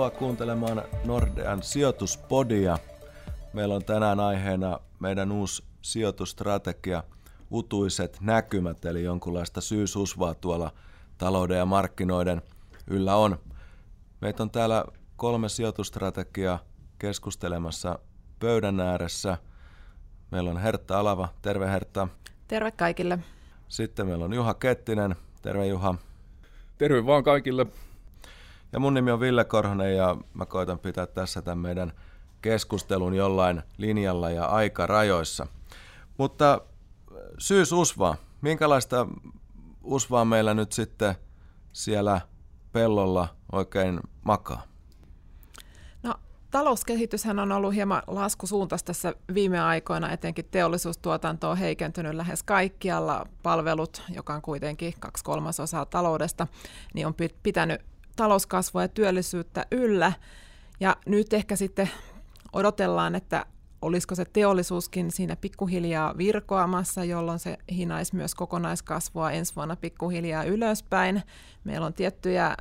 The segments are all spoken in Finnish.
Tervetuloa kuuntelemaan Nordean sijoituspodia. Meillä on tänään aiheena meidän uusi sijoitustrategia, utuiset näkymät, eli jonkunlaista syysusvaa tuolla talouden ja markkinoiden yllä on. Meitä on täällä kolme sijoitustrategiaa keskustelemassa pöydän ääressä. Meillä on Hertta Alava. Terve Hertta. Terve kaikille. Sitten meillä on Juha Kettinen. Terve Juha. Terve vaan kaikille. Ja mun nimi on Ville Korhonen ja mä koitan pitää tässä tämän meidän keskustelun jollain linjalla ja aikarajoissa. Mutta usvaa. Minkälaista usvaa meillä nyt sitten siellä pellolla oikein makaa? No, talouskehityshän on ollut hieman laskusuuntaista tässä viime aikoina, etenkin teollisuustuotanto on heikentynyt lähes kaikkialla. Palvelut, joka on kuitenkin kaksi kolmasosaa taloudesta, niin on pitänyt talouskasvua ja työllisyyttä yllä. Ja nyt ehkä sitten odotellaan, että olisiko se teollisuuskin siinä pikkuhiljaa virkoamassa, jolloin se hinaisi myös kokonaiskasvua ensi vuonna pikkuhiljaa ylöspäin. Meillä on tiettyjä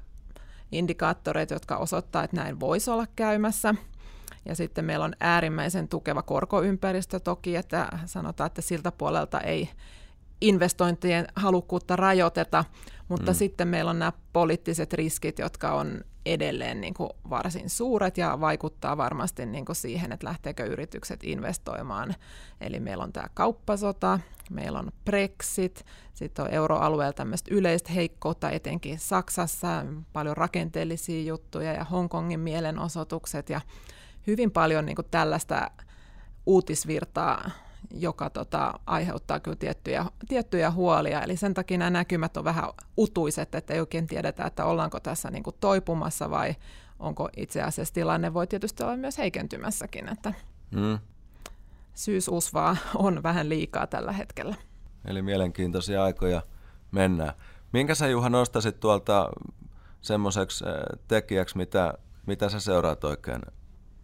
indikaattoreita, jotka osoittaa, että näin voisi olla käymässä. Ja sitten meillä on äärimmäisen tukeva korkoympäristö toki, että sanotaan, että siltä puolelta ei investointien halukkuutta rajoiteta, mutta mm. sitten meillä on nämä poliittiset riskit, jotka on edelleen niin kuin varsin suuret ja vaikuttaa varmasti niin kuin siihen, että lähteekö yritykset investoimaan. Eli meillä on tämä kauppasota, meillä on Brexit, sitten on euroalueella tämmöistä yleistä heikkoutta, etenkin Saksassa, paljon rakenteellisia juttuja ja Hongkongin mielenosoitukset ja hyvin paljon niin kuin tällaista uutisvirtaa joka tota, aiheuttaa kyllä tiettyjä, tiettyjä huolia. Eli sen takia nämä näkymät on vähän utuiset, että ei oikein tiedetä, että ollaanko tässä niin kuin toipumassa vai onko itse asiassa tilanne voi tietysti olla myös heikentymässäkin, että mm. syysusvaa on vähän liikaa tällä hetkellä. Eli mielenkiintoisia aikoja mennään. Minkä sä Juha nostasit tuolta semmoiseksi eh, tekijäksi, mitä, mitä sä seuraat oikein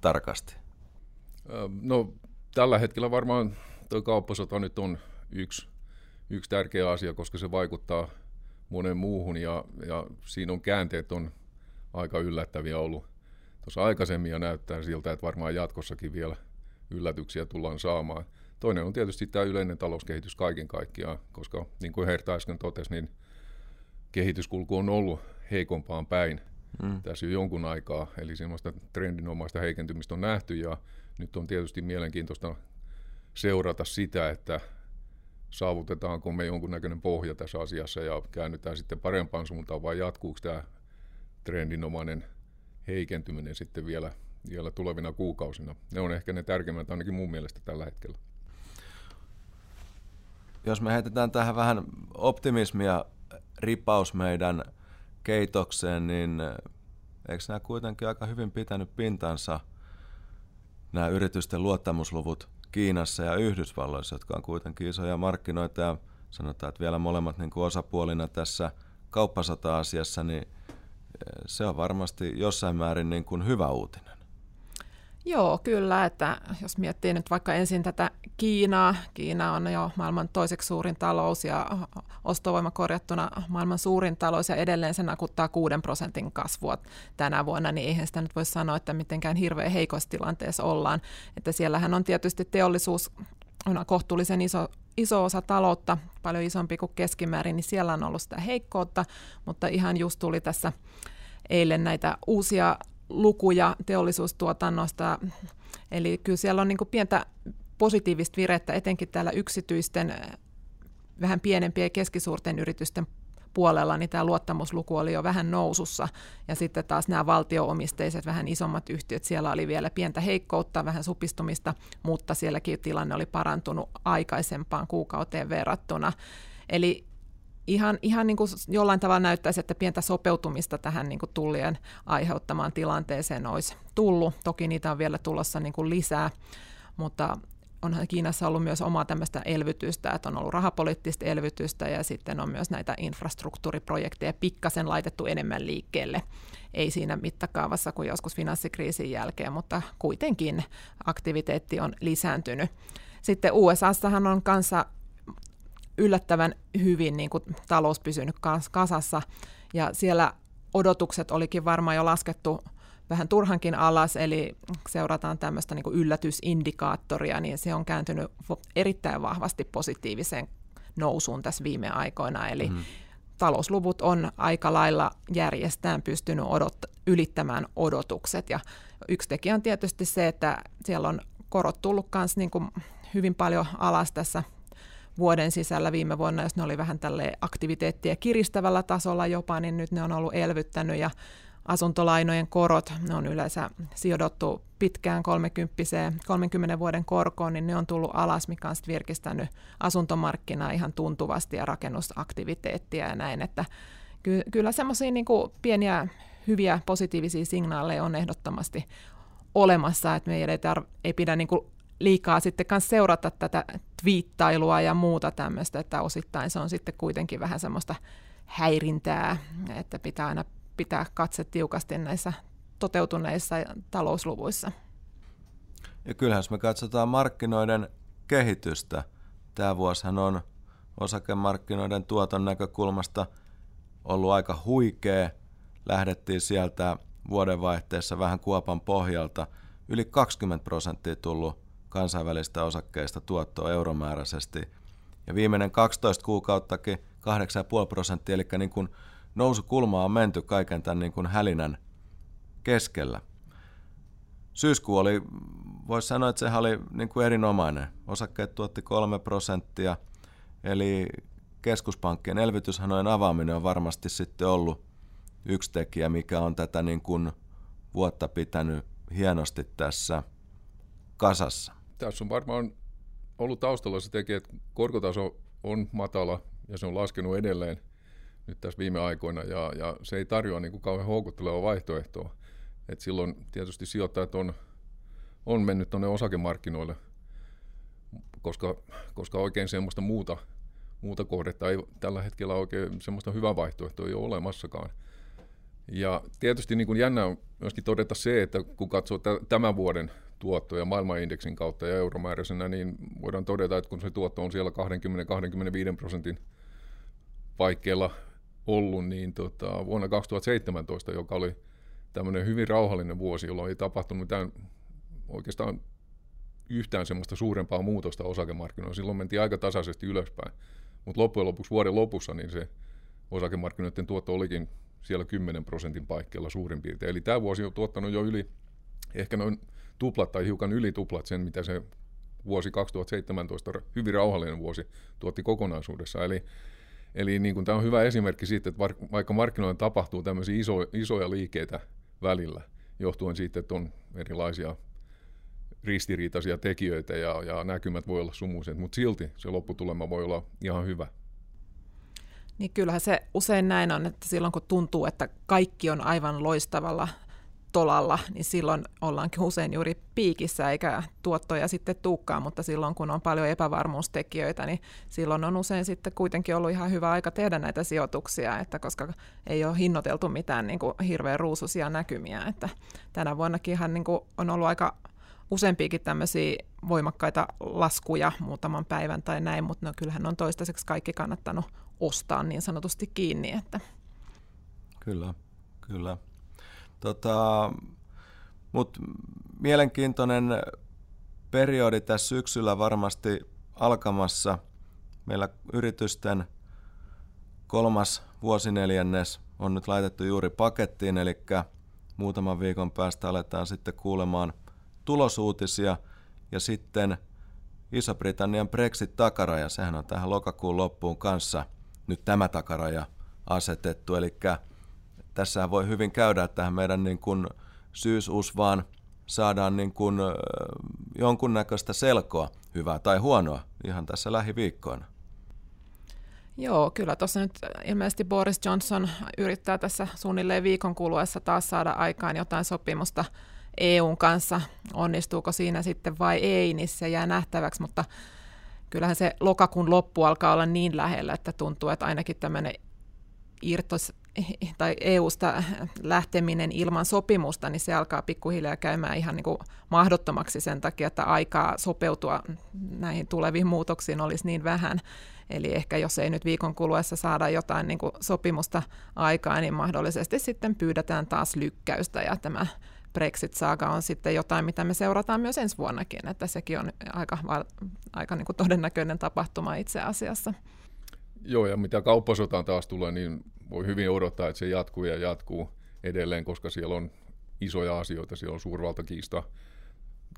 tarkasti? No tällä hetkellä varmaan tuo kauppasota nyt on yksi, yksi tärkeä asia, koska se vaikuttaa monen muuhun ja, ja siinä on käänteet on aika yllättäviä ollut tuossa aikaisemmin ja näyttää siltä, että varmaan jatkossakin vielä yllätyksiä tullaan saamaan. Toinen on tietysti tämä yleinen talouskehitys kaiken kaikkiaan, koska niin kuin Herta äsken totesi, niin kehityskulku on ollut heikompaan päin mm. tässä jo jonkun aikaa, eli semmoista trendinomaista heikentymistä on nähty ja nyt on tietysti mielenkiintoista seurata sitä, että saavutetaanko me jonkunnäköinen pohja tässä asiassa ja käännytään sitten parempaan suuntaan vai jatkuuko tämä trendinomainen heikentyminen sitten vielä, vielä tulevina kuukausina. Ne on ehkä ne tärkeimmät ainakin mun mielestä tällä hetkellä. Jos me heitetään tähän vähän optimismia ripaus meidän keitokseen, niin eikö nämä kuitenkin aika hyvin pitänyt pintansa – nämä yritysten luottamusluvut Kiinassa ja Yhdysvalloissa, jotka on kuitenkin isoja markkinoita ja sanotaan, että vielä molemmat niin kuin osapuolina tässä kauppasota-asiassa, niin eh, se on varmasti jossain määrin niin kuin hyvä uutinen. Joo, kyllä, että jos miettii nyt vaikka ensin tätä Kiinaa, Kiina on jo maailman toiseksi suurin talous ja ostovoima korjattuna maailman suurin talous ja edelleen se nakuttaa 6 prosentin kasvua tänä vuonna, niin eihän sitä nyt voi sanoa, että mitenkään hirveän heikossa tilanteessa ollaan. Että siellähän on tietysti teollisuus on kohtuullisen iso, iso osa taloutta, paljon isompi kuin keskimäärin, niin siellä on ollut sitä heikkoutta, mutta ihan just tuli tässä eilen näitä uusia lukuja teollisuustuotannosta. Eli kyllä siellä on niin kuin pientä positiivista virettä, etenkin täällä yksityisten, vähän pienempien ja keskisuurten yritysten puolella, niin tämä luottamusluku oli jo vähän nousussa. Ja sitten taas nämä valtioomisteiset, vähän isommat yhtiöt, siellä oli vielä pientä heikkoutta, vähän supistumista, mutta sielläkin tilanne oli parantunut aikaisempaan kuukauteen verrattuna. Eli ihan, ihan niin kuin jollain tavalla näyttäisi, että pientä sopeutumista tähän niin kuin tullien aiheuttamaan tilanteeseen olisi tullut. Toki niitä on vielä tulossa niin kuin lisää, mutta onhan Kiinassa ollut myös omaa tämmöistä elvytystä, että on ollut rahapoliittista elvytystä ja sitten on myös näitä infrastruktuuriprojekteja pikkasen laitettu enemmän liikkeelle. Ei siinä mittakaavassa kuin joskus finanssikriisin jälkeen, mutta kuitenkin aktiviteetti on lisääntynyt. Sitten USAssahan on kanssa yllättävän hyvin niin kuin talous pysynyt kasassa. Ja siellä odotukset olikin varmaan jo laskettu vähän turhankin alas, eli seurataan tämmöistä niin kuin yllätysindikaattoria, niin se on kääntynyt erittäin vahvasti positiiviseen nousuun tässä viime aikoina, eli mm. talousluvut on aika lailla järjestään pystynyt odot- ylittämään odotukset, ja yksi tekijä on tietysti se, että siellä on korot tullut myös niin kuin hyvin paljon alas tässä vuoden sisällä viime vuonna, jos ne oli vähän tälle aktiviteettia kiristävällä tasolla jopa, niin nyt ne on ollut elvyttänyt ja asuntolainojen korot, ne on yleensä sijoitettu pitkään 30, 30 vuoden korkoon, niin ne on tullut alas, mikä on virkistänyt asuntomarkkinaa ihan tuntuvasti ja rakennusaktiviteettia ja näin, että ky- kyllä semmoisia niin pieniä hyviä positiivisia signaaleja on ehdottomasti olemassa, että meidän ei, tar- ei pidä niin kuin liikaa sitten kanssa seurata tätä twiittailua ja muuta tämmöistä, että osittain se on sitten kuitenkin vähän semmoista häirintää, että pitää aina pitää katse tiukasti näissä toteutuneissa talousluvuissa. Ja kyllähän jos me katsotaan markkinoiden kehitystä, tämä vuosihan on osakemarkkinoiden tuoton näkökulmasta ollut aika huikea. Lähdettiin sieltä vuodenvaihteessa vähän kuopan pohjalta. Yli 20 prosenttia tullut kansainvälistä osakkeista tuottoa euromääräisesti. Ja viimeinen 12 kuukauttakin 8,5 prosenttia, eli niin kuin nousukulmaa on menty kaiken tämän niin kuin hälinän keskellä. Syyskuu oli, voisi sanoa, että se oli niin kuin erinomainen. Osakkeet tuotti 3 prosenttia, eli keskuspankkien elvytyshanojen avaaminen on varmasti sitten ollut yksi tekijä, mikä on tätä niin kuin vuotta pitänyt hienosti tässä kasassa. Tässä on varmaan ollut taustalla se tekijä, että korkotaso on matala ja se on laskenut edelleen – nyt tässä viime aikoina, ja, ja se ei tarjoa niin kuin kauhean houkuttelevaa vaihtoehtoa. Et silloin tietysti sijoittajat on, on mennyt tuonne osakemarkkinoille, koska, koska oikein semmoista muuta, muuta kohdetta ei tällä hetkellä oikein semmoista hyvää vaihtoehtoa ei ole olemassakaan. Ja tietysti niin kuin jännä on myöskin todeta se, että kun katsoo tämän vuoden tuottoja maailmanindeksin kautta ja euromääräisenä, niin voidaan todeta, että kun se tuotto on siellä 20-25 prosentin paikkeilla ollut, niin tota, vuonna 2017, joka oli tämmöinen hyvin rauhallinen vuosi, jolloin ei tapahtunut mitään oikeastaan yhtään semmoista suurempaa muutosta osakemarkkinoilla. Silloin mentiin aika tasaisesti ylöspäin. Mutta loppujen lopuksi vuoden lopussa niin se osakemarkkinoiden tuotto olikin siellä 10 prosentin paikkeilla suurin piirtein. Eli tämä vuosi on tuottanut jo yli, ehkä noin tuplat tai hiukan yli tuplat sen, mitä se vuosi 2017, hyvin rauhallinen vuosi, tuotti kokonaisuudessa. Eli Eli niin kuin, tämä on hyvä esimerkki siitä, että vaikka markkinoilla tapahtuu tämmöisiä iso, isoja liikkeitä välillä, johtuen siitä, että on erilaisia ristiriitaisia tekijöitä ja, ja näkymät voi olla sumuiset, mutta silti se lopputulema voi olla ihan hyvä. Niin kyllähän se usein näin on, että silloin kun tuntuu, että kaikki on aivan loistavalla tolalla, niin silloin ollaankin usein juuri piikissä eikä tuottoja sitten tuukkaan, mutta silloin kun on paljon epävarmuustekijöitä, niin silloin on usein sitten kuitenkin ollut ihan hyvä aika tehdä näitä sijoituksia, että koska ei ole hinnoiteltu mitään niin kuin hirveän ruususia näkymiä, että tänä vuonnakin niin kuin on ollut aika useampiakin tämmöisiä voimakkaita laskuja muutaman päivän tai näin, mutta no kyllähän on toistaiseksi kaikki kannattanut ostaa niin sanotusti kiinni. Että. Kyllä, kyllä. Tota, Mutta mielenkiintoinen periodi tässä syksyllä varmasti alkamassa. Meillä yritysten kolmas vuosineljännes on nyt laitettu juuri pakettiin, eli muutaman viikon päästä aletaan sitten kuulemaan tulosuutisia ja sitten Iso-Britannian Brexit-takaraja, sehän on tähän lokakuun loppuun kanssa nyt tämä takaraja asetettu, eli tässä voi hyvin käydä, että tähän meidän niin kuin syysusvaan saadaan niin kuin jonkunnäköistä selkoa, hyvää tai huonoa, ihan tässä lähiviikkoina. Joo, kyllä tuossa nyt ilmeisesti Boris Johnson yrittää tässä suunnilleen viikon kuluessa taas saada aikaan jotain sopimusta EUn kanssa. Onnistuuko siinä sitten vai ei, niin se jää nähtäväksi, mutta kyllähän se lokakuun loppu alkaa olla niin lähellä, että tuntuu, että ainakin tämmöinen irtos, tai EUsta lähteminen ilman sopimusta, niin se alkaa pikkuhiljaa käymään ihan niin kuin mahdottomaksi sen takia, että aikaa sopeutua näihin tuleviin muutoksiin olisi niin vähän. Eli ehkä jos ei nyt viikon kuluessa saada jotain niin kuin sopimusta aikaa, niin mahdollisesti sitten pyydetään taas lykkäystä ja tämä Brexit-saaga on sitten jotain, mitä me seurataan myös ensi vuonnakin, että sekin on aika, aika niin kuin todennäköinen tapahtuma itse asiassa. Joo, ja mitä kauppasotaan taas tulee, niin voi hyvin odottaa, että se jatkuu ja jatkuu edelleen, koska siellä on isoja asioita, siellä on suurvaltakiista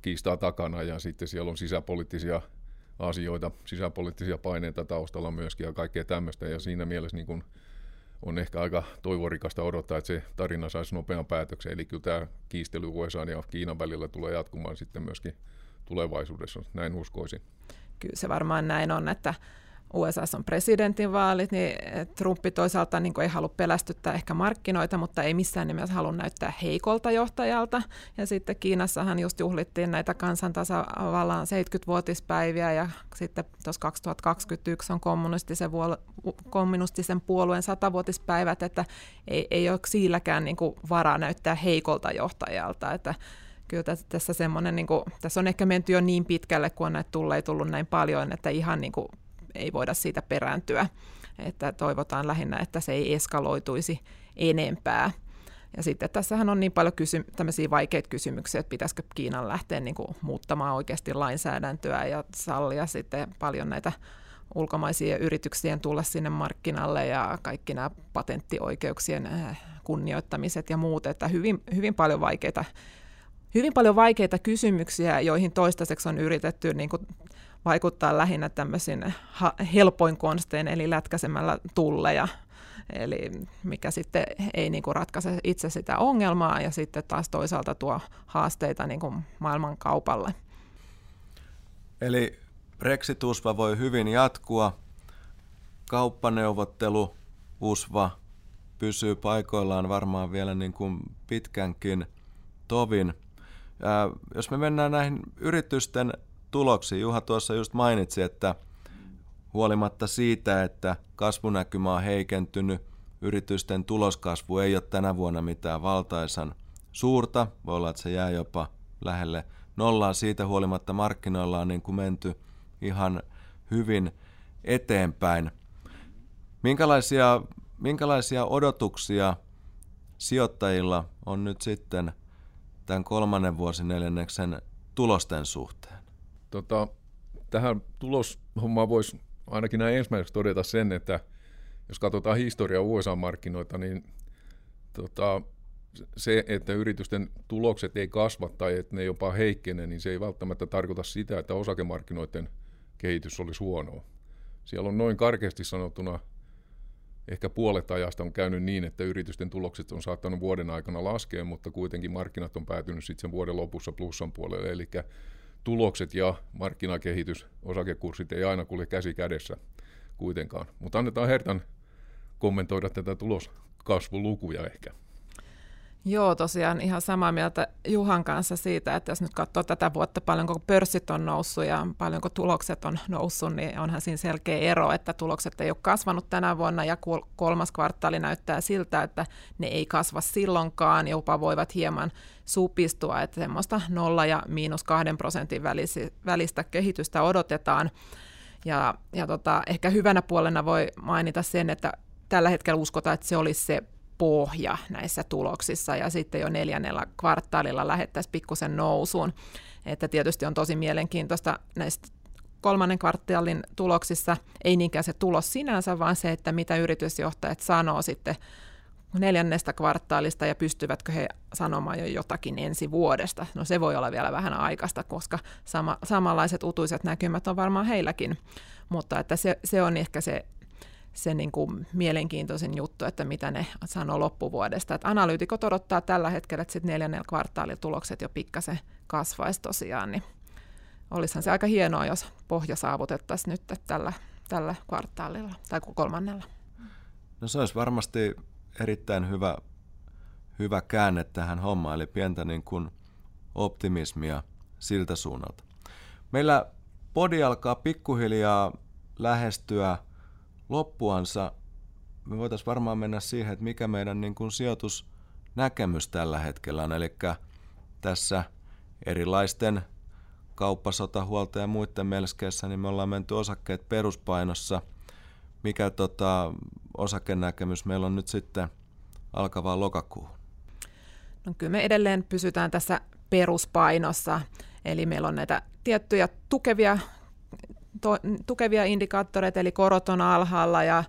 kiistaa takana ja sitten siellä on sisäpoliittisia asioita, sisäpoliittisia paineita taustalla myöskin ja kaikkea tämmöistä ja siinä mielessä niin kun on ehkä aika toivorikasta odottaa, että se tarina saisi nopean päätöksen. Eli kyllä tämä kiistely USA ja Kiinan välillä tulee jatkumaan sitten myöskin tulevaisuudessa, näin uskoisin. Kyllä se varmaan näin on, että USA on presidentinvaalit, niin Trumpi toisaalta niin ei halua pelästyttää ehkä markkinoita, mutta ei missään nimessä halua näyttää heikolta johtajalta. Ja sitten Kiinassahan just juhlittiin näitä kansantasavallan 70-vuotispäiviä ja sitten tuossa 2021 on kommunistisen, vuol- kommunistisen puolueen 100-vuotispäivät, että ei, ei ole silläkään niin varaa näyttää heikolta johtajalta, että kyllä tässä, semmoinen, niin kuin, tässä on ehkä menty jo niin pitkälle, kun on näitä tullut, tullut näin paljon, että ihan niin kuin ei voida siitä perääntyä. Että toivotaan lähinnä, että se ei eskaloituisi enempää. Ja sitten tässähän on niin paljon kysy- tämmöisiä vaikeita kysymyksiä, että pitäisikö Kiinan lähteä niin kuin muuttamaan oikeasti lainsäädäntöä ja sallia sitten paljon näitä ulkomaisia yrityksien tulla sinne markkinalle ja kaikki nämä patenttioikeuksien äh, kunnioittamiset ja muut, että hyvin, hyvin paljon vaikeita hyvin paljon vaikeita kysymyksiä, joihin toistaiseksi on yritetty niin kuin vaikuttaa lähinnä tämmöisin helpoin konstein, eli lätkäsemällä tulleja, eli mikä sitten ei niin kuin ratkaise itse sitä ongelmaa ja sitten taas toisaalta tuo haasteita niin kuin maailman kaupalle. Eli Brexit-USVA voi hyvin jatkua, kauppaneuvottelu USVA pysyy paikoillaan varmaan vielä niin kuin pitkänkin tovin. Ja jos me mennään näihin yritysten tuloksiin. Juha tuossa just mainitsi, että huolimatta siitä, että kasvunäkymä on heikentynyt, yritysten tuloskasvu ei ole tänä vuonna mitään valtaisan suurta. Voi olla, että se jää jopa lähelle nollaa. Siitä huolimatta markkinoilla on niin kuin menty ihan hyvin eteenpäin. Minkälaisia, minkälaisia odotuksia sijoittajilla on nyt sitten tämän kolmannen vuosineljänneksen tulosten suhteen? Tota, tähän tuloshommaan voisi ainakin näin ensimmäiseksi todeta sen, että jos katsotaan historiaa USA-markkinoita, niin tota, se, että yritysten tulokset ei kasva tai että ne jopa heikkene, niin se ei välttämättä tarkoita sitä, että osakemarkkinoiden kehitys olisi huonoa. Siellä on noin karkeasti sanottuna ehkä puolet ajasta on käynyt niin, että yritysten tulokset on saattanut vuoden aikana laskea, mutta kuitenkin markkinat on päätynyt sitten sen vuoden lopussa plussan puolelle. Eli tulokset ja markkinakehitys, osakekurssit ei aina kulje käsi kädessä kuitenkaan. Mutta annetaan Hertan kommentoida tätä tuloskasvulukuja ehkä. Joo, tosiaan ihan samaa mieltä Juhan kanssa siitä, että jos nyt katsoo tätä vuotta, paljonko pörssit on noussut ja paljonko tulokset on noussut, niin onhan siinä selkeä ero, että tulokset ei ole kasvanut tänä vuonna ja kolmas kvartaali näyttää siltä, että ne ei kasva silloinkaan, jopa voivat hieman supistua, että semmoista nolla ja miinus kahden prosentin välistä kehitystä odotetaan. Ja, ja tota, ehkä hyvänä puolena voi mainita sen, että tällä hetkellä uskotaan, että se olisi se pohja näissä tuloksissa ja sitten jo neljännellä kvartaalilla lähettäisiin pikkusen nousuun. Että tietysti on tosi mielenkiintoista näistä kolmannen kvartaalin tuloksissa ei niinkään se tulos sinänsä, vaan se, että mitä yritysjohtajat sanoo sitten neljännestä kvartaalista ja pystyvätkö he sanomaan jo jotakin ensi vuodesta. No se voi olla vielä vähän aikaista, koska sama, samanlaiset utuiset näkymät on varmaan heilläkin, mutta että se, se on ehkä se se niin kuin mielenkiintoisin juttu, että mitä ne sanoo loppuvuodesta. Että analyytikot odottaa tällä hetkellä, että sitten neljännellä kvartaalilla tulokset jo pikkasen kasvaisi tosiaan, niin olisihan se aika hienoa, jos pohja saavutettaisiin nyt tällä, tällä kvartaalilla tai kolmannella. No se olisi varmasti erittäin hyvä, hyvä käänne tähän hommaan, eli pientä niin kuin optimismia siltä suunnalta. Meillä podi alkaa pikkuhiljaa lähestyä loppuansa, me voitaisiin varmaan mennä siihen, että mikä meidän niin kuin sijoitusnäkemys tällä hetkellä on. Eli tässä erilaisten kauppasota, huolta ja muiden melskeissä, niin me ollaan menty osakkeet peruspainossa. Mikä tota, osakenäkemys meillä on nyt sitten alkavaa lokakuuhun? No kyllä me edelleen pysytään tässä peruspainossa, eli meillä on näitä tiettyjä tukevia, to, tukevia indikaattoreita, eli korot on alhaalla ja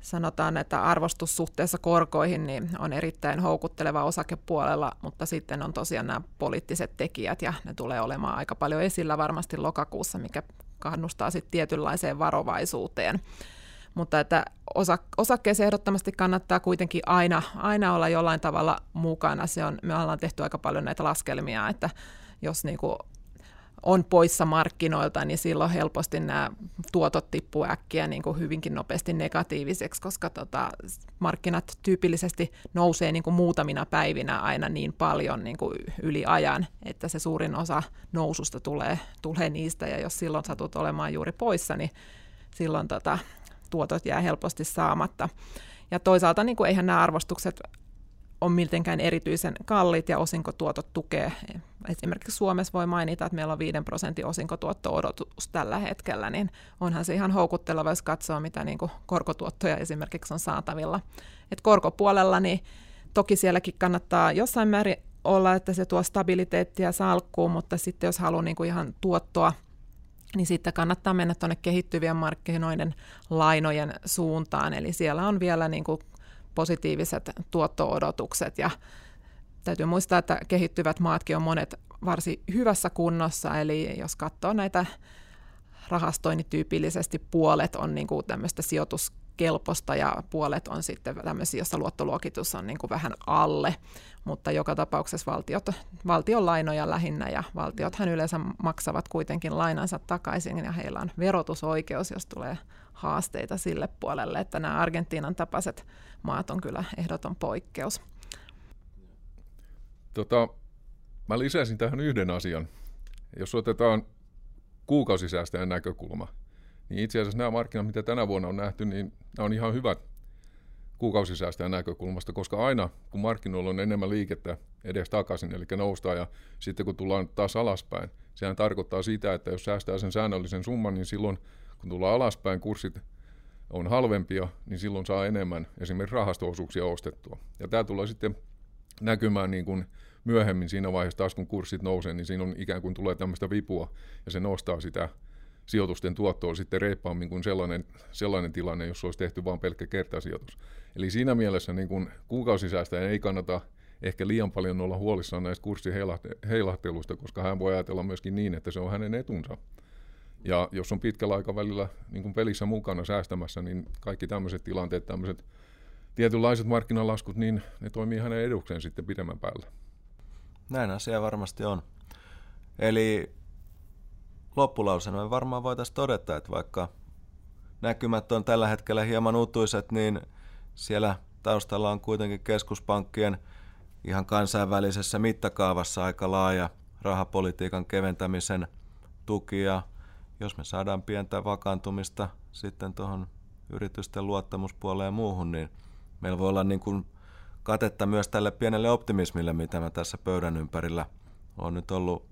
sanotaan, että arvostus suhteessa korkoihin niin on erittäin houkutteleva osakepuolella, mutta sitten on tosiaan nämä poliittiset tekijät ja ne tulee olemaan aika paljon esillä varmasti lokakuussa, mikä kannustaa sitten tietynlaiseen varovaisuuteen. Mutta että osa, osakkeeseen ehdottomasti kannattaa kuitenkin aina, aina olla jollain tavalla mukana. Se on, me ollaan tehty aika paljon näitä laskelmia, että jos niin kuin on poissa markkinoilta, niin silloin helposti nämä tuotot tippuu äkkiä niin kuin hyvinkin nopeasti negatiiviseksi, koska tota, markkinat tyypillisesti nousee niin kuin muutamina päivinä aina niin paljon niin kuin yli ajan, että se suurin osa noususta tulee, tulee niistä, ja jos silloin satut olemaan juuri poissa, niin silloin tota, tuotot jää helposti saamatta. Ja toisaalta niin kuin eihän nämä arvostukset on miltenkään erityisen kalliit ja osinkotuotot tukee. Esimerkiksi Suomessa voi mainita, että meillä on 5 prosentin osinkotuotto-odotus tällä hetkellä, niin onhan se ihan houkutteleva, jos katsoo, mitä niin kuin korkotuottoja esimerkiksi on saatavilla. Et korkopuolella, niin toki sielläkin kannattaa jossain määrin olla, että se tuo stabiliteettia salkkuun, mutta sitten jos haluaa niin kuin ihan tuottoa, niin sitten kannattaa mennä tuonne kehittyvien markkinoiden lainojen suuntaan. Eli siellä on vielä niin kuin positiiviset tuotto-odotukset ja täytyy muistaa, että kehittyvät maatkin on monet varsin hyvässä kunnossa, eli jos katsoo näitä rahastoja, niin tyypillisesti puolet on niin kuin tämmöistä sijoituskelpoista ja puolet on sitten tämmöisiä, jossa luottoluokitus on niin kuin vähän alle, mutta joka tapauksessa valtiot, valtion lainoja lähinnä ja valtiothan yleensä maksavat kuitenkin lainansa takaisin ja heillä on verotusoikeus, jos tulee haasteita sille puolelle, että nämä Argentiinan tapaiset maat on kyllä ehdoton poikkeus. Tota, mä lisäisin tähän yhden asian. Jos otetaan kuukausisäästäjän näkökulma, niin itse asiassa nämä markkinat, mitä tänä vuonna on nähty, niin nämä on ihan hyvät kuukausisäästäjän näkökulmasta, koska aina kun markkinoilla on enemmän liikettä edes takaisin, eli noustaan ja sitten kun tullaan taas alaspäin, sehän tarkoittaa sitä, että jos säästää sen säännöllisen summan, niin silloin kun tullaan alaspäin, kurssit on halvempia, niin silloin saa enemmän esimerkiksi rahastoosuuksia ostettua. Ja tämä tulee sitten näkymään niin kuin myöhemmin siinä vaiheessa taas, kun kurssit nousee, niin siinä on ikään kuin tulee tämmöistä vipua, ja se nostaa sitä sijoitusten tuottoa sitten reippaammin kuin sellainen, sellainen tilanne, jos olisi tehty vain pelkkä kertasijoitus. Eli siinä mielessä niin kuin kuukausisäästäjä ei kannata ehkä liian paljon olla huolissaan näistä kurssiheilahteluista, koska hän voi ajatella myöskin niin, että se on hänen etunsa. Ja jos on pitkällä aikavälillä niin kuin pelissä mukana säästämässä, niin kaikki tämmöiset tilanteet, tämmöiset tietynlaiset markkinalaskut, niin ne toimii hänen edukseen sitten pidemmän päällä. Näin asia varmasti on. Eli loppulausena me varmaan voitaisiin todeta, että vaikka näkymät on tällä hetkellä hieman utuiset, niin siellä taustalla on kuitenkin keskuspankkien ihan kansainvälisessä mittakaavassa aika laaja rahapolitiikan keventämisen tuki ja jos me saadaan pientä vakaantumista sitten tuohon yritysten luottamuspuoleen ja muuhun, niin meillä voi olla niin kuin katetta myös tälle pienelle optimismille, mitä mä tässä pöydän ympärillä on nyt ollut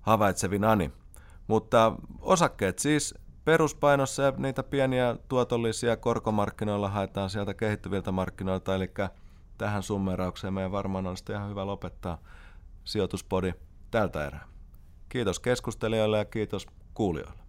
havaitsevinani. Mutta osakkeet siis peruspainossa ja niitä pieniä tuotollisia korkomarkkinoilla haetaan sieltä kehittyviltä markkinoilta, eli tähän summeraukseen meidän varmaan on ihan hyvä lopettaa sijoituspodi tältä erää. Kiitos keskustelijoille ja kiitos kuulijoille.